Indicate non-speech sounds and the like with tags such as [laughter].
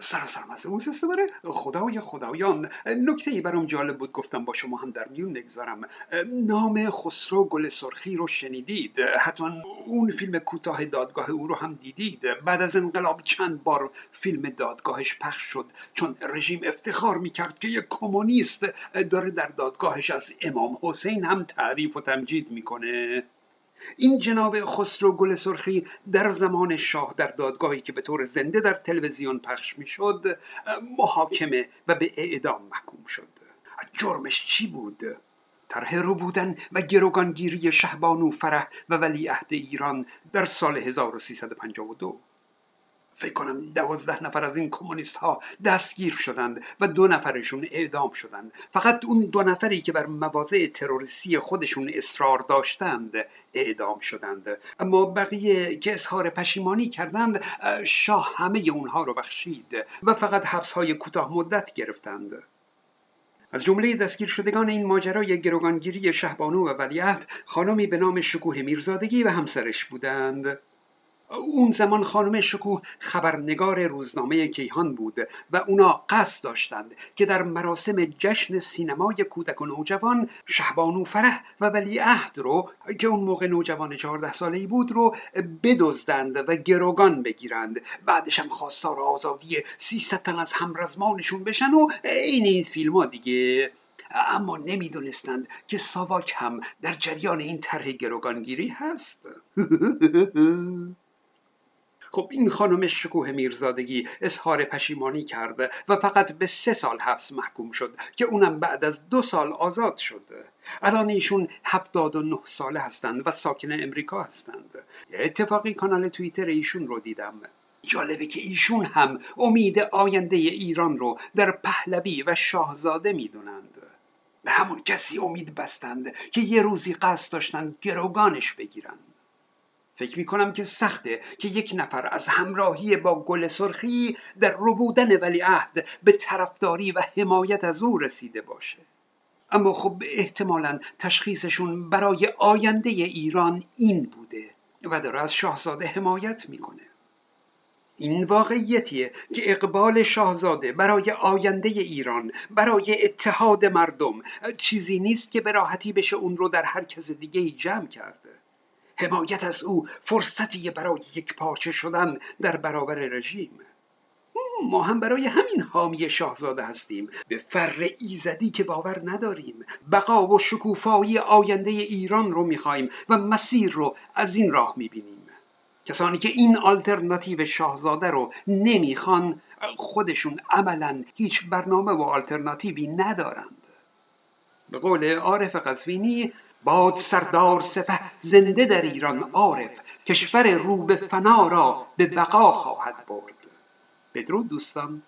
سراسرم از اوز استواره خدای خدایان. نکته ای برام جالب بود. گفتم با شما هم در میون نگذارم. نام خسرو گل سرخی رو شنیدید؟ حتما اون فیلم کوتاه دادگاه او رو هم دیدید. بعد از انقلاب چند بار فیلم دادگاهش پخش شد. چون رژیم افتخار می‌کرد که یک کمونیست داره در دادگاهش از امام حسین هم تعریف و تمجید می‌کنه. این جناب خسرو گل سرخی در زمان شاه در دادگاهی که به طور زنده در تلویزیون پخش می‌شد محاکمه و به اعدام محکوم شد. جرمش چی بود؟ طرح رو بودن و گروگانگیری شهبانو فرح و ولیعهد ایران در سال 1352 فکر کنم دوازده نفر از این کمونیست ها دستگیر شدند و دو نفرشون اعدام شدند. فقط اون دو نفری که بر مواضع تروریستی خودشون اصرار داشتند اعدام شدند. اما بقیه که اظهار پشیمانی کردند شاه همه اونها رو بخشید و فقط حبس های کوتاه مدت گرفتند. از جمله دستگیر شدگان این ماجرای گروگانگیری شهبانو و ولیعهد خانمی به نام شکوه میرزادگی و همسرش بودند. اون زمان خانم شکوه خبرنگار روزنامه کیهان بود و اونا قصد داشتند که در مراسم جشن سینمای کودک و نوجوان شهبانو فرح و ولیعهد رو که اون موقع نوجوان چهارده ساله ای بود رو بدزدند و گروگان بگیرند. بعدش هم خواستار آزادی سیصد تن از همرزمانشون بشن و این این فیلم ها دیگه. اما نمی‌دونستند که ساواک هم در جریان این طرح گروگانگیری هست. [laughs] خب این خانم شکوه میرزادگی اظهار پشیمانی کرده و فقط به سه سال حبس محکوم شد که اونم بعد از دو سال آزاد شد. الان ایشون هفتاد و نه ساله هستند و ساکن امریکا هستند. اتفاقی کانال توییتر ایشون رو دیدم. جالبه که ایشون هم امید آینده ایران رو در پهلوی و شاهزاده می‌دونند. به همون کسی امید بستند که یه روزی قصد داشتند گروگانش بگیرند فکر می کنم که سخته که یک نفر از همراهی با گل سرخی در ربودن ولیعهد به طرفداری و حمایت از او رسیده باشه. اما خب احتمالا تشخیصشون برای آینده ایران این بوده و داره از شاهزاده حمایت می‌کنه. این واقعیتیه که اقبال شاهزاده برای آینده ایران برای اتحاد مردم چیزی نیست که به راحتی بشه اون رو در هر کس دیگه جمع کرده. حمایت از او فرصتی برای یک پارچه شدن در برابر رژیم. ما هم برای همین حامی شاهزاده هستیم. به فر ایزدی که باور نداریم. بقا و شکوفایی آینده ایران رو می‌خوایم و مسیر رو از این راه می‌بینیم. کسانی که این آلترناتیو شاهزاده رو نمی‌خوان خودشون عملا هیچ برنامه و آلترناتیوی ندارند. به قول عارف قزوینی باد سردار سپه زنده در ایران عارف کشور رو به فنا را به بقا خواهد برد. بدرود دوستان.